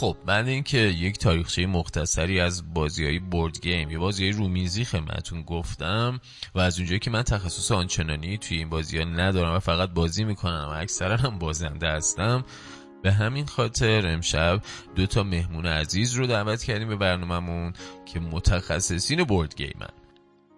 خب بعد اینکه یک تاریخچه مختصری از بازی های board game یا بازی رومیزی خدمتتون گفتم و از اونجایی که من تخصص آنچنانی توی این بازی ها ندارم و فقط بازی می‌کنم و اکثرا هم بازنده هستم به همین خاطر امشب دو تا مهمون عزیز رو دعوت کردیم به برنامه‌مون که متخصصین board game ن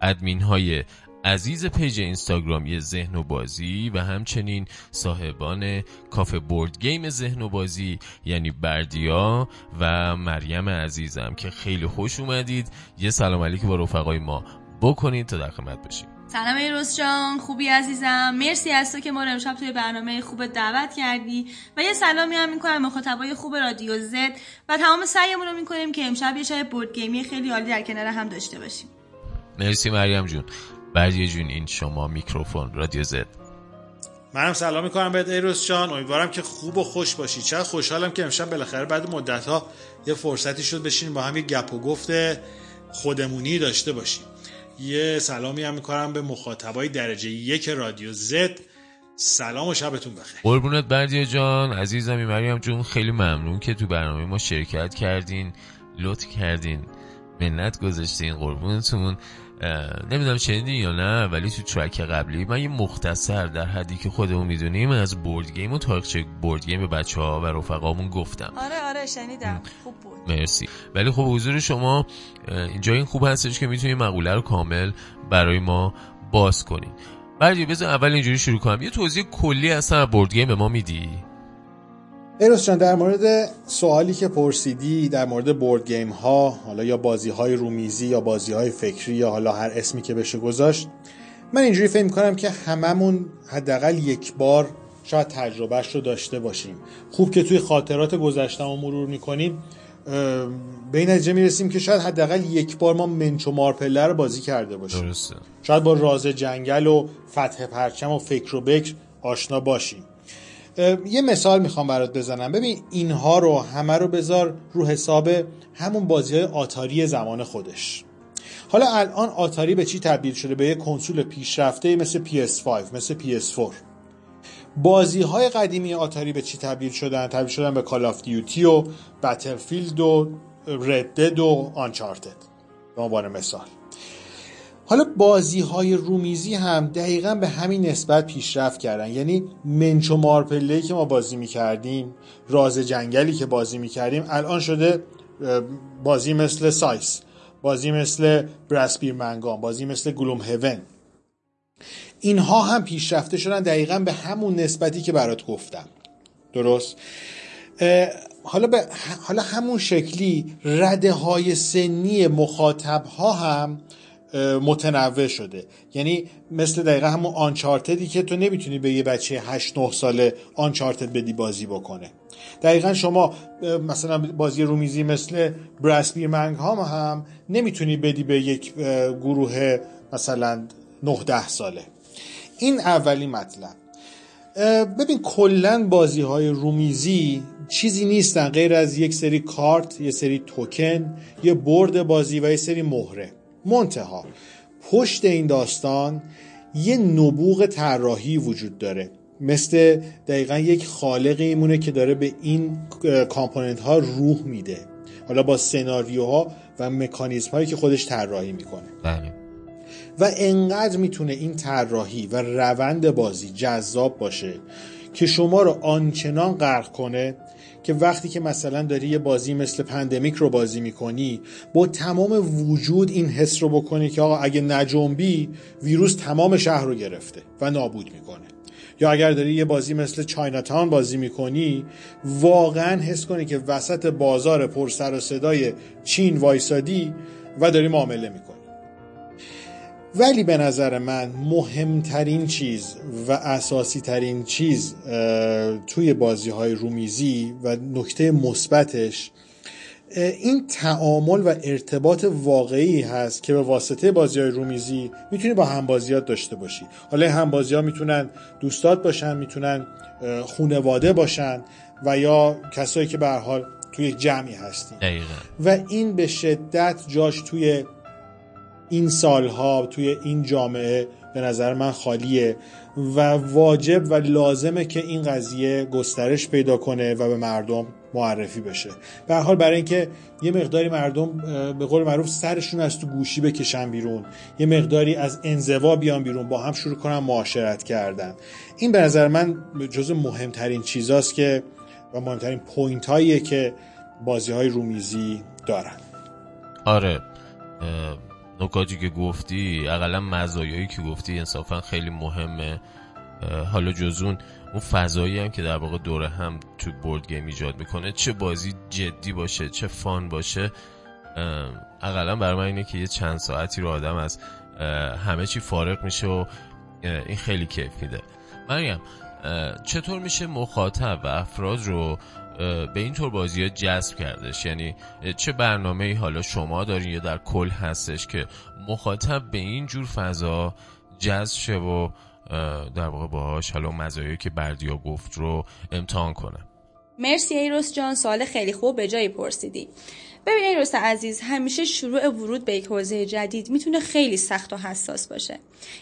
ادمین های عزیز page اینستاگرامی ذهن و بازی و همچنین صاحبان کافه بورد گیم ذهن و بازی یعنی بردیا و مریم عزیزم که خیلی خوش اومدید. یه سلام علیکی با رفقای ما بکنید تا در خدمت باشیم سلام ایروز جان خوبی عزیزم؟ مرسی از تو که ما رو امشب توی برنامه خوب دعوت کردی. و یه سلامی هم می‌کنم مخاطبای خوب رادیو زد. و تمام سعیمون رو می‌کنیم که امشب یه شب بورد گیمی خیلی عالی در کنار هم داشته باشیم. مرسی مریم جون. بردیه جون این شما میکروفون رادیو زد. منم سلام می‌کنم بهت ایروس جان. امیدوارم که خوب و خوش باشی. چقدر خوشحالم که امشب بالاخره بعد مدت ها یه فرصتی شد بشینیم با هم یه گپ و گفت خودمونی داشته باشیم. یه سلامی هم می‌کنم به مخاطبای درجه یک رادیو زد. سلام و شبتون بخیر. قربونت بردیه جان. عزیزمی مریم جون خیلی ممنون که تو برنامه ما شرکت کردین لطف کردین منت گذاشتین. قربونتون. نمی‌دونم شنیدین یا نه ولی تو track قبلی من یه مختصر در حدی که خودمون می‌دونیم از board game و تاریخچه board game به بچه ها و رفقامون گفتم. آره آره شنیدم. خوب بود. مرسی. ولی خب حضور شما اینجا این خوب هستش که می‌تونید مقوله رو کامل برای ما باز کنید بعد بذار اول اینجوری شروع کنم. یه توضیح کلی اصلا board game به ما میدی؟ ایروس جان در مورد سوالی که پرسیدی در مورد بورد گیم ها حالا یا بازی های رومیزی یا بازی های فکری یا حالا هر اسمی که بشه گذاشت من اینجوری فکر کنم که هممون حداقل یک بار شاید تجربهش رو داشته باشیم. خوب که توی خاطرات گذشته و مرور می‌کنیم. به این نتیجه می‌رسیم که شاید حداقل یک بار ما منچ و مارپله رو بازی کرده باشیم. درسته. شاید با راز جنگل و فتح پرچم و فکر و بکر آشنا باشیم. یه مثال می‌خوام برات بزنم. ببین اینها رو همه رو بذار رو حساب همون بازی های آتاری زمان خودش. حالا الان آتاری به چی تبدیل شده؟ به یه کنسول پیشرفته مثل PS5 مثل PS4 بازی های قدیمی آتاری به چی تبدیل شدن؟ تبدیل شدن به Call of Duty و Battlefield و Red Dead و Uncharted به عنوان مثال. حالا بازی های رومیزی هم دقیقا به همین نسبت پیشرفت کردن. یعنی منچ و مارپله که ما بازی می‌کردیم راز جنگلی که بازی می‌کردیم الان شده بازی مثل سایس بازی مثل براسپیر منگان بازی مثل گلوم هیون. اینها هم پیشرفته شدن دقیقا به همون نسبتی که برات گفتم. درست؟ حالا به حالا همون شکلی رده های سنی مخاطب ها هم متنوع شده. یعنی مثل دقیقا همون آنچارتدی که تو نمی‌تونی به یه بچه 8 9 ساله آنچارتد بدی بازی بکنه. دقیقا شما مثلا بازی رومیزی مثل براسپیر منگ ها هم نمی‌تونی بدی به یک گروه مثلا 9 10 ساله. این اولین مطلب. ببین کلا بازی های رومیزی چیزی نیستن غیر از یک سری کارت یه سری توکن یه برد بازی و یه سری مهره. منتها پشت این داستان یه نبوغ طراحی وجود داره. مثل دقیقا یک خالقی ایمونه که داره به این کامپوننت ها روح میده. حالا با سناریوها و مکانیزم هایی که خودش طراحی می‌کنه. بله. و انقدر می‌تونه این طراحی و روند بازی جذاب باشه که شما رو آنچنان غرق کنه که وقتی که مثلا داری یه بازی مثل Pandemic رو بازی می‌کنی با تمام وجود این حس رو بکنی که آقا اگه نجنبی ویروس تمام شهر رو گرفته و نابود می‌کنه. یا اگر داری یه بازی مثل Chinatown بازی می‌کنی واقعا حس کنی که وسط بازار پر سر و صدای چین وایسادی و داری معامله می‌کنی. ولی به نظر من مهمترین چیز و اساسی ترین چیز توی بازی های رومیزی و نکته مثبتش این تعامل و ارتباط واقعی هست که به واسطه بازی های رومیزی می‌تونی با همبازیات داشته باشی. حالا همبازی ها می‌تونن دوستات باشن می‌تونن خونواده باشن و یا کسایی که به حال توی جمعی هستین دقیقا. و این به شدت جاش توی این سالها توی این جامعه به نظر من خالیه و واجب و لازمه که این قضیه گسترش پیدا کنه و به مردم معرفی بشه. به هر حال برای اینکه یه مقداری مردم به قول معروف سرشون از تو گوشی بکشن بیرون یه مقداری از انزوا بیان بیرون با هم شروع کنن معاشرت کردن. این به نظر من جز مهمترین چیزاست که و مهمترین point هاییه که بازی های رومیزی دارن. آره نکاتی که گفتی اقلا مزایایی که گفتی انصافا خیلی مهمه. حالا جزون اون فضایی هم که در واقع دوره هم تو بورد گیم ایجاد می‌کنه چه بازی جدی باشه چه فان باشه اقلا برای من اینه که یه چند ساعتی رو آدم از همه چی فارغ میشه و این خیلی کیف میده. مریم چطور میشه مخاطب و افراد رو به این طور بازی ها جذب کردش. یعنی چه برنامه ای حالا شما دارین یا در کل هستش که مخاطب به این جور فضا جذب شه و در واقع باهاش حالا مزایایی که بردیا گفت رو امتحان کنه مرسی ایروس جان سوال خیلی خوب به جایی پرسیدی. ببین ایروس عزیز همیشه شروع ورود به یک حوزه جدید می‌تونه خیلی سخت و حساس باشه.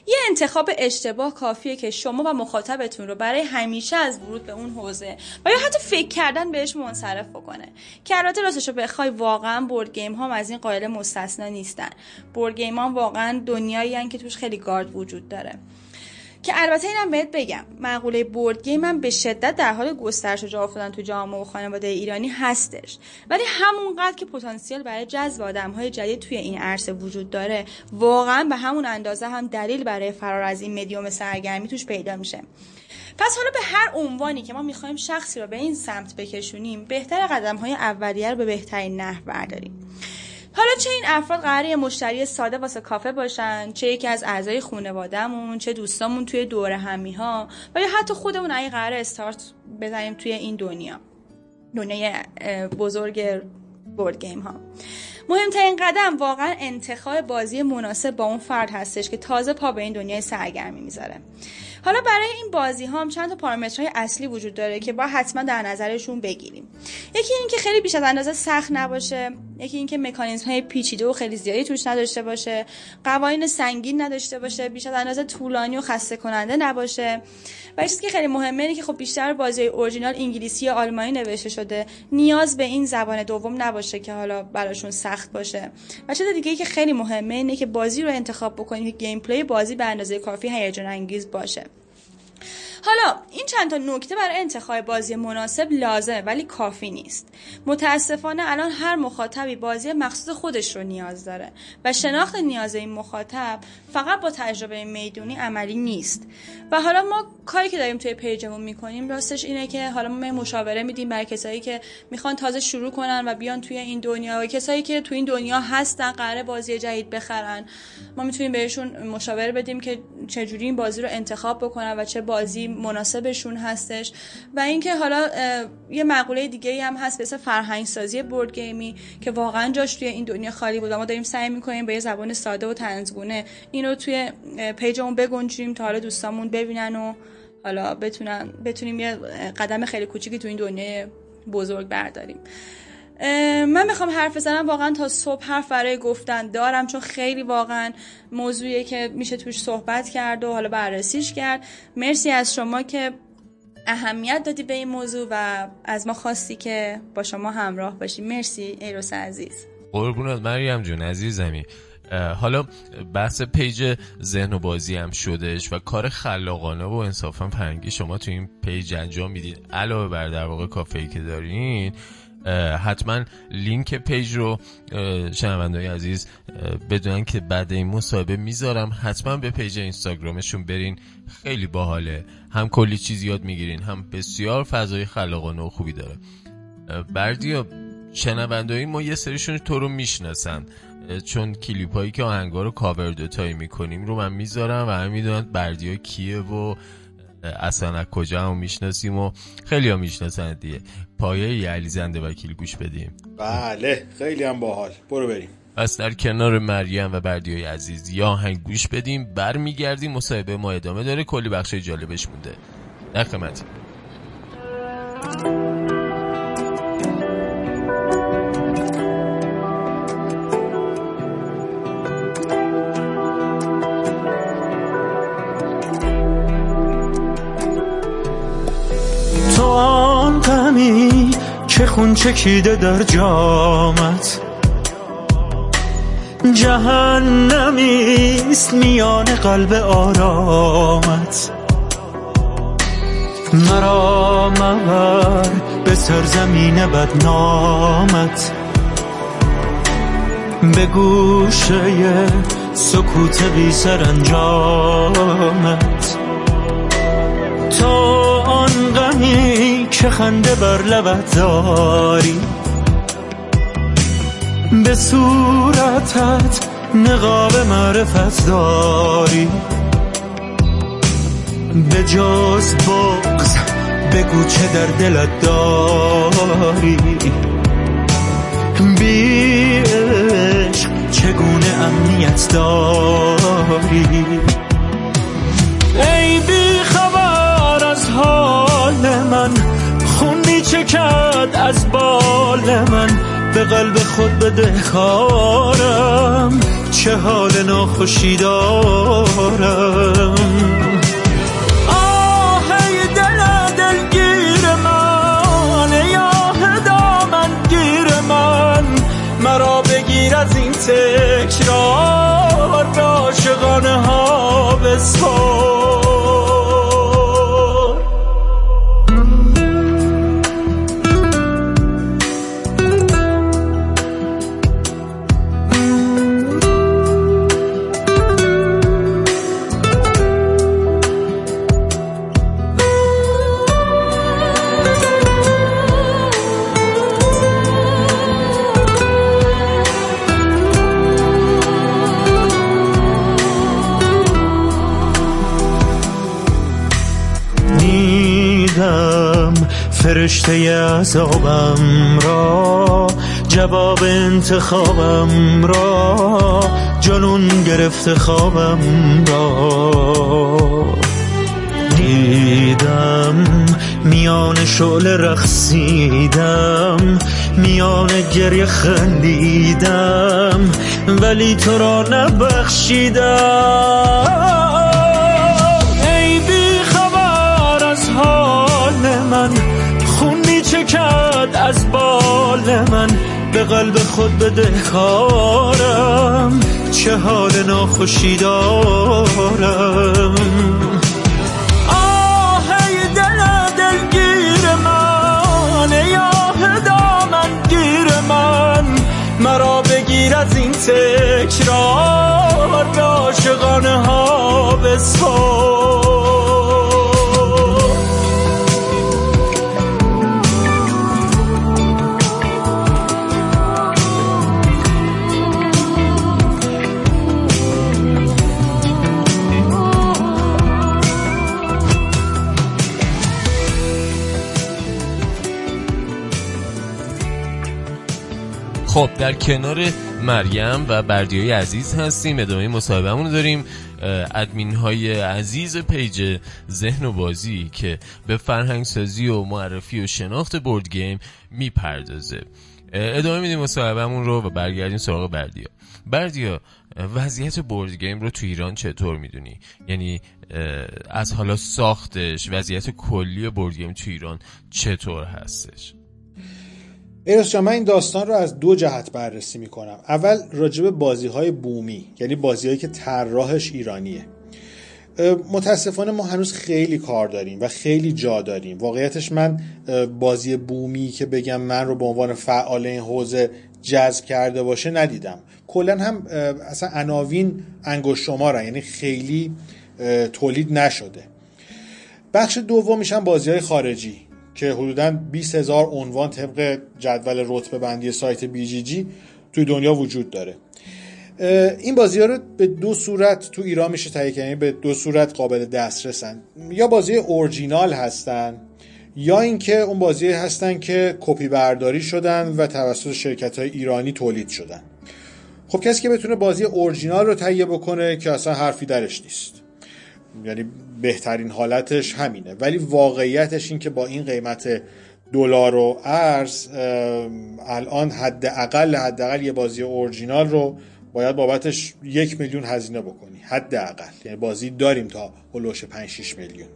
یه انتخاب اشتباه کافیه که شما و مخاطبتون رو برای همیشه از ورود به اون حوزه و یا حتی فکر کردن بهش منصرف بکنه. که البته راستش رو بخوای واقعا board game ها از این قاعده مستثنا نیستن. board game ها واقعا دنیایی که توش خیلی گارد وجود داره. که البته اینم بهت بگم مقوله board game هم به شدت در حال گسترش و جا افتادن تو جامعه و خانواده ایرانی هستش. ولی همونقدر که پتانسیل برای جذب های جدید توی این عرصه وجود داره واقعا به همون اندازه هم دلیل برای فرار از این مدیوم سرگرمی توش پیدا میشه. پس حالا به هر عنوانی که ما می‌خوایم شخصی رو به این سمت بکشونیم بهتر قدم های اولیه رو به بهترین نحو برداریم. حالا چه این افراد قراره مشتری ساده واسه کافه باشن؟ چه یکی از اعضای خانوادهمون؟ چه دوستامون توی دور همی ها و یا حتی خودمون اگه قرار استارت بزنیم توی این دنیا. دنیای بزرگ بورد گیم ها مهمترین قدم واقعا انتخاب بازی مناسب با اون فرد هستش که تازه پا به این دنیای سرگرمی می‌ذاره. حالا برای این بازی ها هم چند تا پارامترهای اصلی وجود داره که با حتما در نظرشون بگیریم. یکی این که خیلی بیش از اندازه سخت نباشه. یکی اینکه مکانیزم های پیچیده و خیلی زیادی توش نداشته باشه قوانین سنگین نداشته باشه بیش از اندازه طولانی و خسته کننده نباشه. و چیزی که خیلی مهمه اینه که خب بیشتر بازی اورجینال انگلیسی یا آلمانی نوشته شده نیاز به این زبان دوم نباشه که حالا براشون سخت باشه. و چیز دیگه ای که خیلی مهمه اینه که بازی رو انتخاب بکنید که gameplay بازی به اندازه کافی هیجان انگیز باشه. حالا این چند تا نکته برای انتخاب بازی مناسب لازمه ولی کافی نیست. متاسفانه الان هر مخاطبی بازی مخصوص خودش رو نیاز داره و شناخت نیاز این مخاطب فقط با تجربه می‌دونی عملی نیست. و حالا ما کاری که داریم توی پیجمون می‌کنیم راستش اینه که حالا ما مشاوره میدیم برای کسایی که می‌خوان تازه شروع کنن و بیان توی این دنیا و کسایی که توی این دنیا هستن قراره بازی جدید بخرن. ما می‌تونیم بهشون مشاوره بدیم که چجوری این بازی رو انتخاب بکنن و چه بازی مناسبشون هستش. و اینکه حالا یه مقوله دیگه هم هست به فرهنگ سازی بورد گیمی که واقعا جاش توی این دنیا خالی بود ما داریم سعی می‌کنیم به یه زبان ساده و طنزگونه اینو توی پیجمون بگنجیم تا حالا دوستامون ببینن و حالا بتونن بتونیم یه قدم خیلی کوچیکی تو این دنیای بزرگ برداریم. من می‌خوام حرف بزنم. واقعا تا صبح حرف برای گفتن دارم چون خیلی واقعا موضوعیه که میشه توش صحبت کرد و حالا بررسیش کرد. مرسی از شما که اهمیت دادی به این موضوع و از ما خواستی که با شما همراه باشیم مرسی ایروس عزیز. قربونت مریم جون عزیزمی. حالا بحث page ذهن و بازی هم شدش و کار خلاقانه و انصافا فرهنگی شما تو این page انجام می‌دید. علاوه بر در واقع کافه‌ای که دارین حتما لینک page رو شنوندای عزیز بدونن که بعد این مصاحبه می‌ذارم. حتما به page اینستاگرامشون برین خیلی باحاله. هم کلی چیز یاد می‌گیرین هم بسیار فضای خلاقانه و خوبی داره. بردیا شنوندایی ما یه سریشون تو رو می‌شناسن. چون کلیپ هایی که آهنگا رو کاور دوتایی می‌کنیم رو من می‌ذارم و هم می‌دونن بردیا کیه و اصلا از کجا هم می‌شناسیم و خیلی هم می‌شناسن دیگه. پایه یعلی زنده وکیل گوش بدیم. بله خیلی هم باحال. برو بریم. پس در کنار مریم و بردیای عزیز یا هنگ گوش بدیم برمیگردیم مصاحبه ما ادامه داره. کلی بخش جالبش مونده. در خدمتیم که خون چکیده در جامت؟ جهنمیست میان قلب آرامت. مرا مبر به سرزمین بدنامت. به گوشه سکوت بی انجامت. تا آن غمی که خنده بر لبت داری؟ به صورتت نقاب معرفت داری. به جز بغز بگو چه در دلت داری. بی عشق چگونه امنیت داری؟ ای بی خبر از حال من از بال من. به قلب خود بده کارم. چه حال ناخوشی دارم. فرشته عذابم را جواب انتخابم را جنون گرفته خوابم را. دیدم میان شعله رقصیدم میان گریه خندیدم ولی تو را نبخشیدم. چکد از بال من به قلب خود بده کارم. چه حال ناخوشی دارم. از این تکرار عاشقانه ها بسپار. خب در کنار مریم و بردیای عزیز هستیم. ادامه مصاحبهمون رو داریم. ادمین های عزیز page ذهن و بازی که به فرهنگ سازی و معرفی و شناخت board game می‌پردازه. ادامه میدیم مصاحبهمون رو و برگردیم سراغ بردیا. بردیا وضعیت board game رو تو ایران چطور می‌دونی؟ یعنی از حالا ساختش وضعیت کلی board game تو ایران چطور هستش؟ ایرس من این داستان رو از دو جهت بررسی می‌کنم. اول راجب بازی های بومی یعنی بازی که طراحش ایرانیه. متاسفانه ما هنوز خیلی کار داریم و خیلی جا داریم. واقعیتش من بازی بومی که بگم من رو به عنوان فعال این حوزه جذب کرده باشه ندیدم. کلا هم اصلا عناوین انگشت شمارن یعنی خیلی تولید نشده. بخش دوم میشن بازی های خارجی. که حدودا 20 هزار عنوان طبق جدول رتبه بندی سایت بی جی جی توی دنیا وجود داره. این بازی ها رو به دو صورت تو ایران میشه تهیه کرد یعنی به دو صورت قابل دسترسن. یا بازی اورجینال هستن یا اینکه اون بازی هستن که کپی برداری شدن و توسط شرکت های ایرانی تولید شدن. خب کسی که بتونه بازی اورجینال رو تهیه بکنه که اصلا حرفی درش نیست. یعنی بهترین حالتش همینه. ولی واقعیتش این که با این قیمت دلار و ارز الان حداقل حداقل یه بازی اورجینال رو باید بابتش یک میلیون هزینه بکنی. حداقل. یعنی بازی داریم تا هلوش 5 6 میلیون.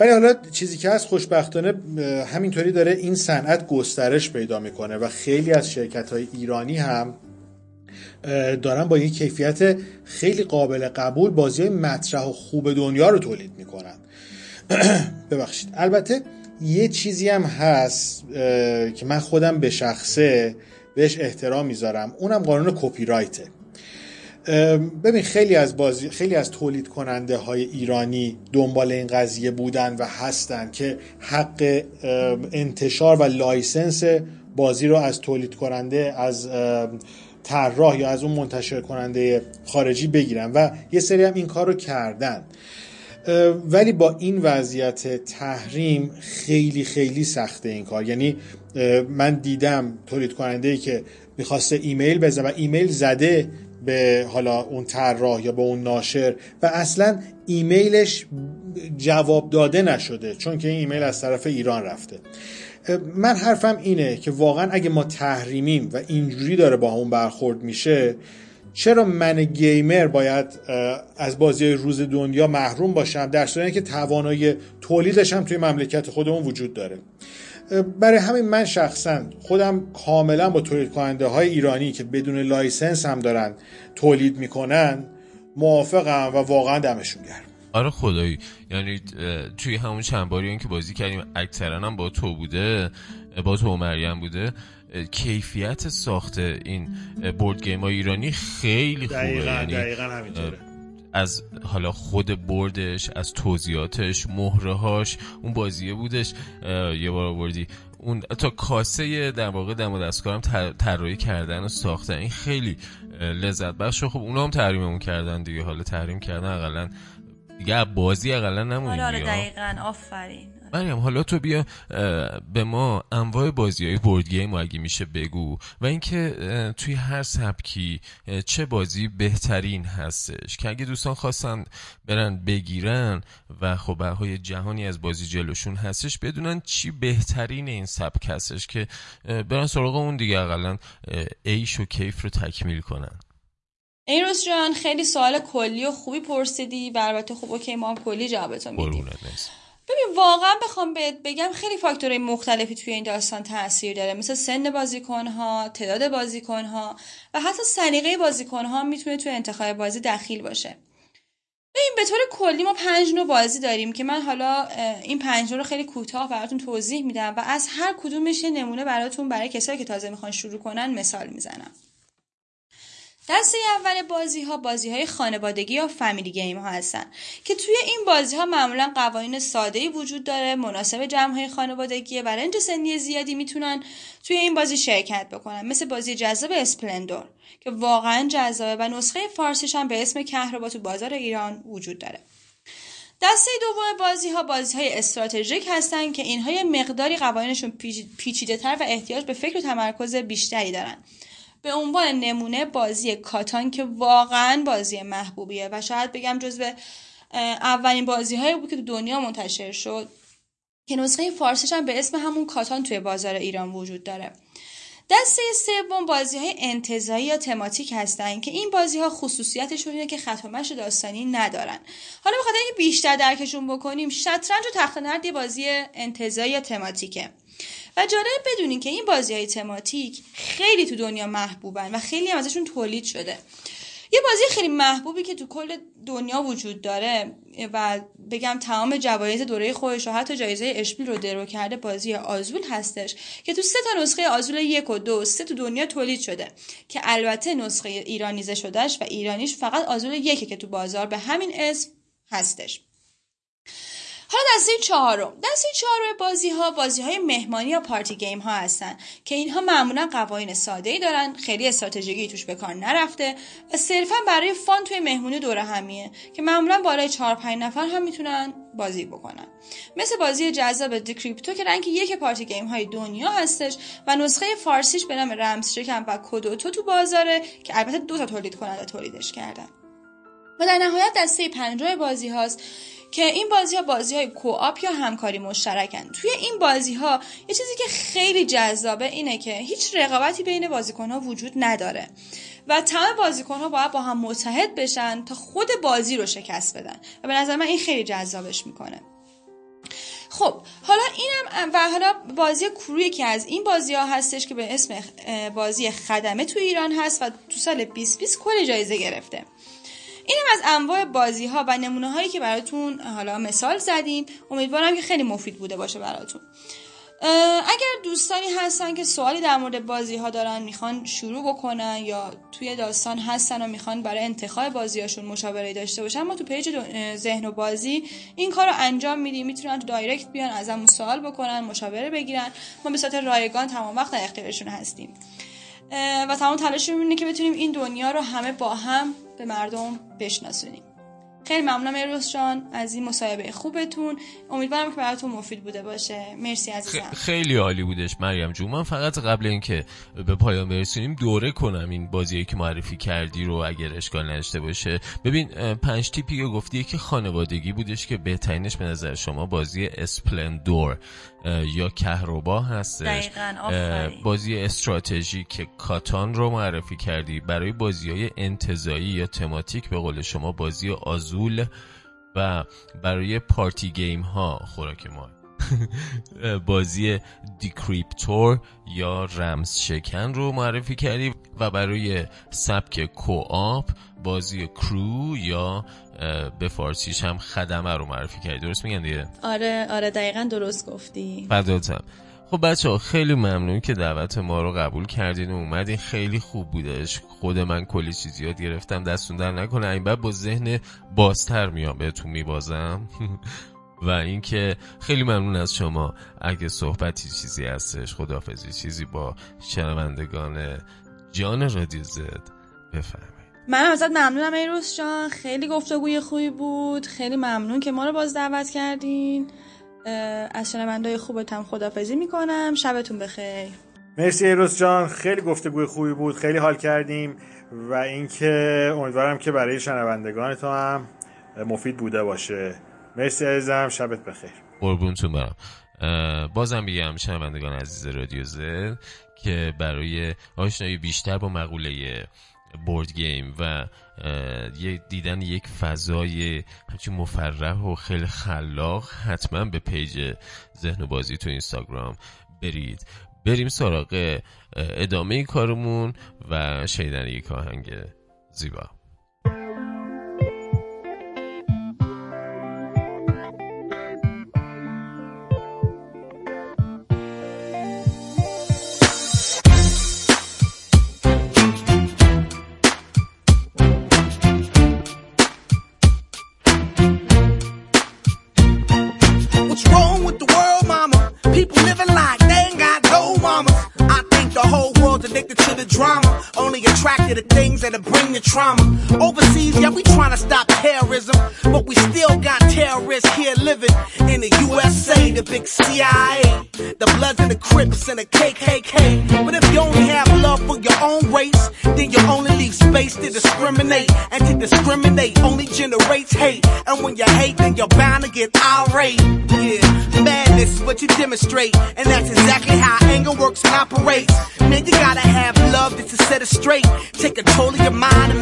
ولی حالا چیزی که هست خوشبختانه همینطوری داره این صنعت گسترش پیدا می‌کنه و خیلی از شرکت های ایرانی هم دارن با یک کیفیت خیلی قابل قبول بازی مطرح و خوب دنیا رو تولید می‌کنن. ببخشید. البته یه چیزی هم هست که من خودم به شخصه بهش احترام می‌ذارم. اونم قانون کپی رایته ببین خیلی از بازی خیلی از تولید کننده های ایرانی دنبال این قضیه بودن و هستن که حق انتشار و license بازی رو از تولید کننده از طراح یا از اون منتشر کننده خارجی بگیرن و یه سری هم این کار رو کردن. ولی با این وضعیت تحریم خیلی خیلی سخته این کار. یعنی من دیدم تولید کننده ای که می‌خواسته ایمیل بزنه و ایمیل زده به حالا اون طراح یا به اون ناشر و اصلا ایمیلش جواب داده نشده چون که این ایمیل از طرف ایران رفته. من حرفم اینه که واقعا اگه ما تحریمیم و اینجوری داره با اون برخورد میشه چرا من gamer باید از بازی روز دنیا محروم باشم؟ در صورتی که توانایی تولیدش هم توی مملکت خودمون وجود داره. برای همین من شخصا خودم کاملا با تولید کننده های ایرانی که بدون license هم دارن تولید می‌کنن موافقم و واقعا دمشون گرم. آره خدایی. یعنی توی همون چند باری که بازی کردیم اکثرا هم با تو بوده با تو مریم بوده. کیفیت ساخت این بورد گیم های ایرانی خیلی خوبه. دقیقا یعنی دقیقا همینطوره. از حالا خود بردش از توضیحاتش مهرهاش اون بازیه بودش. یه بار آوردی. اون تا کاسه در واقع دم و دستکارم طراحی کردن و ساختن. این خیلی لذت بخش خب اونا هم تحریممون کردن دیگه. حالا تحریم کردن اقلا دیگه بازی اقلا نمونیم آره دقیقا. آفرین. مریم حالا تو بیا به ما انواع بازی های بورد گیم اگه میشه بگو و اینکه توی هر سبکی چه بازی بهترین هستش که اگه دوستان خواستن برن بگیرن و خب های جهانی از بازی جلوشون هستش بدونن چی بهترین این سبک هستش که برن سراغ اون دیگه اقلا ایش و کیف رو تکمیل کنن. ایروس جان خیلی سوال کلی و خوبی پرسیدی و البته خب اوکی ما هم کلی جوابتو میدیم. ببین واقعا بخوام بهت بگم خیلی فاکتورهای مختلفی توی این داستان تاثیر داره. مثل سن بازیکنها تعداد بازیکنها و حتی سلیقه بازیکنها می‌تونه توی انتخاب بازی دخیل باشه. ببین به طور کلی ما پنج نوع بازی داریم که من حالا این پنج نوع رو خیلی کوتاه براتون توضیح میدم و از هر کدومش نمونه براتون برای کسایی که تازه می‌خوان شروع کنن مثال می‌زنم. دسته اول بازی ها بازی های خانوادگی یا فامیلی گیم ها هستن که توی این بازی ها معمولا قوانین ساده ای وجود داره مناسب جمع های خانوادگی و رنج سنی زیادی می‌تونن توی این بازی شرکت بکنن. مثل بازی جذاب اسپلندور که واقعا جذابه و نسخه فارسیش هم به اسم کهربا تو بازار ایران وجود داره. دسته دوم بازی ها بازی های استراتژیک هستن که اینها یه مقداری قوانینشون پیچیده تر و احتیاج به فکر و تمرکز بیشتری دارن. به عنوان نمونه بازی کاتان که واقعا بازی محبوبیه و شاید بگم جزو اولین بازی هایی بود که دنیا منتشر شد. که نسخه فارسیش هم به اسم همون کاتان توی بازار ایران وجود داره. دسته سوم بازی های انتظایی یا تماتیک هستن که این بازی ها خصوصیتشون اینه که خط داستانی ندارن. حالا بخاطر اینکه بیشتر درکشون بکنیم شطرنج و تخت نرد بازی انتظایی یا تماتیکه. و جالب بدونین که این بازی های تماتیک خیلی تو دنیا محبوبن و خیلی هم ازشون تولید شده. یه بازی خیلی محبوبی که تو کل دنیا وجود داره و بگم تمام جوایز دوره خودش و حتی جایزه اشپیل رو درو کرده بازی آزول هستش که تو سه تا نسخه آزول یک و دو سه تو دنیا تولید شده که البته نسخه ایرانیزه شدهش و ایرانیش فقط آزول یکه که تو بازار به همین اسم هستش. حالا دسته چهارم. دسته چهارم بازی ها بازی های مهمانی یا party game ها هستن که اینها معمولا قوانین ساده ای دارن خیلی استراتژیکی توش به کار نرفته و صرفا برای fun توی مهمونی دوره همیه که معمولا بالای 4 5 نفر هم می‌تونن بازی بکنن. مثل بازی جذاب دیکریپتو که rank یک party game های دنیا هستش و نسخه فارسیش به نام رمز شکن و کدوتو تو بازاره که البته دو تا تولید کننده تولیدش کردن. و در نهایت دسته پنجم بازی هاست که این بازی ها بازی های کوآپ یا همکاری مشترکن. توی این بازی ها یه چیزی که خیلی جذابه اینه که هیچ رقابتی بین بازیکن ها وجود نداره و تمام بازیکن ها باید با هم متحد بشن تا خود بازی رو شکست بدن. و به نظر من این خیلی جذابش می‌کنه. خب حالا اینم و حالا بازی کروی که از این بازی ها هستش که به اسم بازی خدمه تو ایران هست و تو سال 2020 کل جایزه گرفته. اینم از انواع بازی ها و نمونه هایی که براتون حالا مثال زدیم امیدوارم که خیلی مفید بوده باشه براتون. اگر دوستانی هستن که سوالی در مورد بازی ها دارن می‌خوان شروع بکنن یا توی داستان هستن و می‌خوان برای انتخاب بازیاشون مشاوره داشته باشن ما تو page ذهن و بازی این کار رو انجام میدیم. می‌تونن تو direct بیان ازمون سوال بکنن مشاوره بگیرن. ما به صورت رایگان تمام وقت در اختیارشون هستیم. و تمام تلاشمون اینه که بتونیم این دنیا رو همه با هم به مردم بشناسونیم. خیلی ممنونم ایروز جان از این مصاحبه خوبتون. امیدوارم که براتون مفید بوده باشه. مرسی عزیزم. خیلی عالی بودش مریم جون. من فقط قبل اینکه به پایان برسونیم دوره کنم این بازی که معرفی کردی رو اگر اشکال نداشته باشه. ببین پنج تیپی که گفتی که خانوادگی بودش که بهترینش به نظر شما بازی اسپلندور. یا کهربا هستش. بازی استراتژی که کاتان رو معرفی کردی برای بازی های انتزاعی یا تماتیک به قول شما بازی آزول و برای party game ها خوراک ما بازی دیکریپتو یا رمز شکن رو معرفی کردی و برای سبک co-op بازی کرو یا به فارسیش هم خدمه رو معرفی کردی. درست میگن دیگه؟ آره آره دقیقا درست گفتی فداتم. خب بچه ها خیلی ممنون که دعوت ما رو قبول کردین و اومدین. خیلی خوب بودش. خود من کلی چیزی یاد گرفتم. دستون در نکنه. این بعد با ذهن بازتر میام بهتون میبازم. و اینکه خیلی ممنون از شما. اگه صحبتی چیزی هستش خدافزی چیزی با شنوندگان جان رادیو زد بفرمایید. من ازت ممنونم ایروس جان. خیلی گفتگوی خوبی بود. خیلی ممنون که ما رو باز دعوت کردین. از شنوندای خوبتم خدافزی می‌کنم. شبتون بخیر. مرسی ایروس جان. خیلی گفتگوی خوبی بود. خیلی حال کردیم. و اینکه امیدوارم که برای شنوندگان تو هم مفید بوده باشه. مرسی عزیزم شبت بخیر. قربونتون برم بازم بگم شنوندگان عزیز رادیو زد که برای آشنایی بیشتر با مقوله board game و دیدن یک فضای همچین مفرح و خیلی خلاق حتما به page ذهن و بازی تو اینستاگرام برید. بریم سراغ ادامه کارمون و شنیدن یک آهنگ زیبا. Trauma. Overseas, yeah, we trying to stop terrorism, but we still got terrorists here living in the USA, the big CIA, the Bloods and the Crips and the KKK. But if you only have love for your own race, then you only leave space to discriminate, and to discriminate only generates hate. And when you hate, then you're bound to get irate. Yeah, madness is what you demonstrate, and that's exactly how anger works and operates. Man, you gotta have love to set it straight. Take control of your mind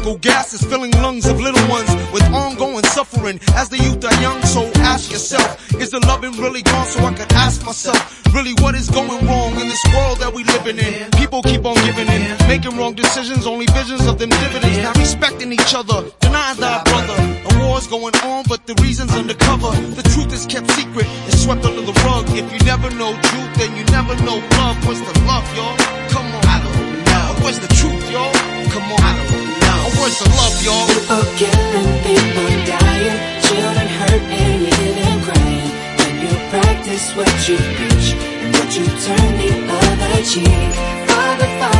Chemical gases filling lungs of little ones with ongoing suffering. As the youth are young, so ask yourself, is the loving really gone? So I could ask myself, really what is going wrong in this world that we living in? People keep on giving in, making wrong decisions, only visions of them dividends. Not respecting each other, denying thy brother. A war's going on, but the reason's undercover. The truth is kept secret, it's swept under the rug. If you never know truth, then you never know love. What's the love, y'all? Come on. I don't know. Where's the truth, y'all? Come on. Where's the love, y'all? People killing, people dying, children hurt and them crying. When you practice what you preach and Won't you turn the other cheek? Father, Father,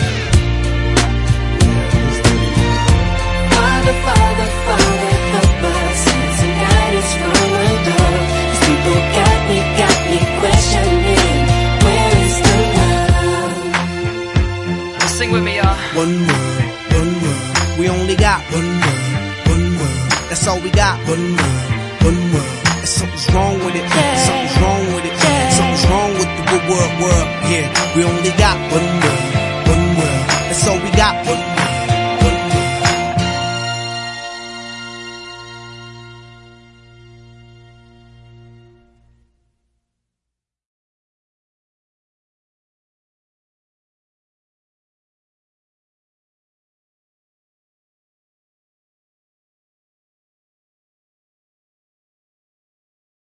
One world, one world. We only got one world, one world. That's all we got. One world,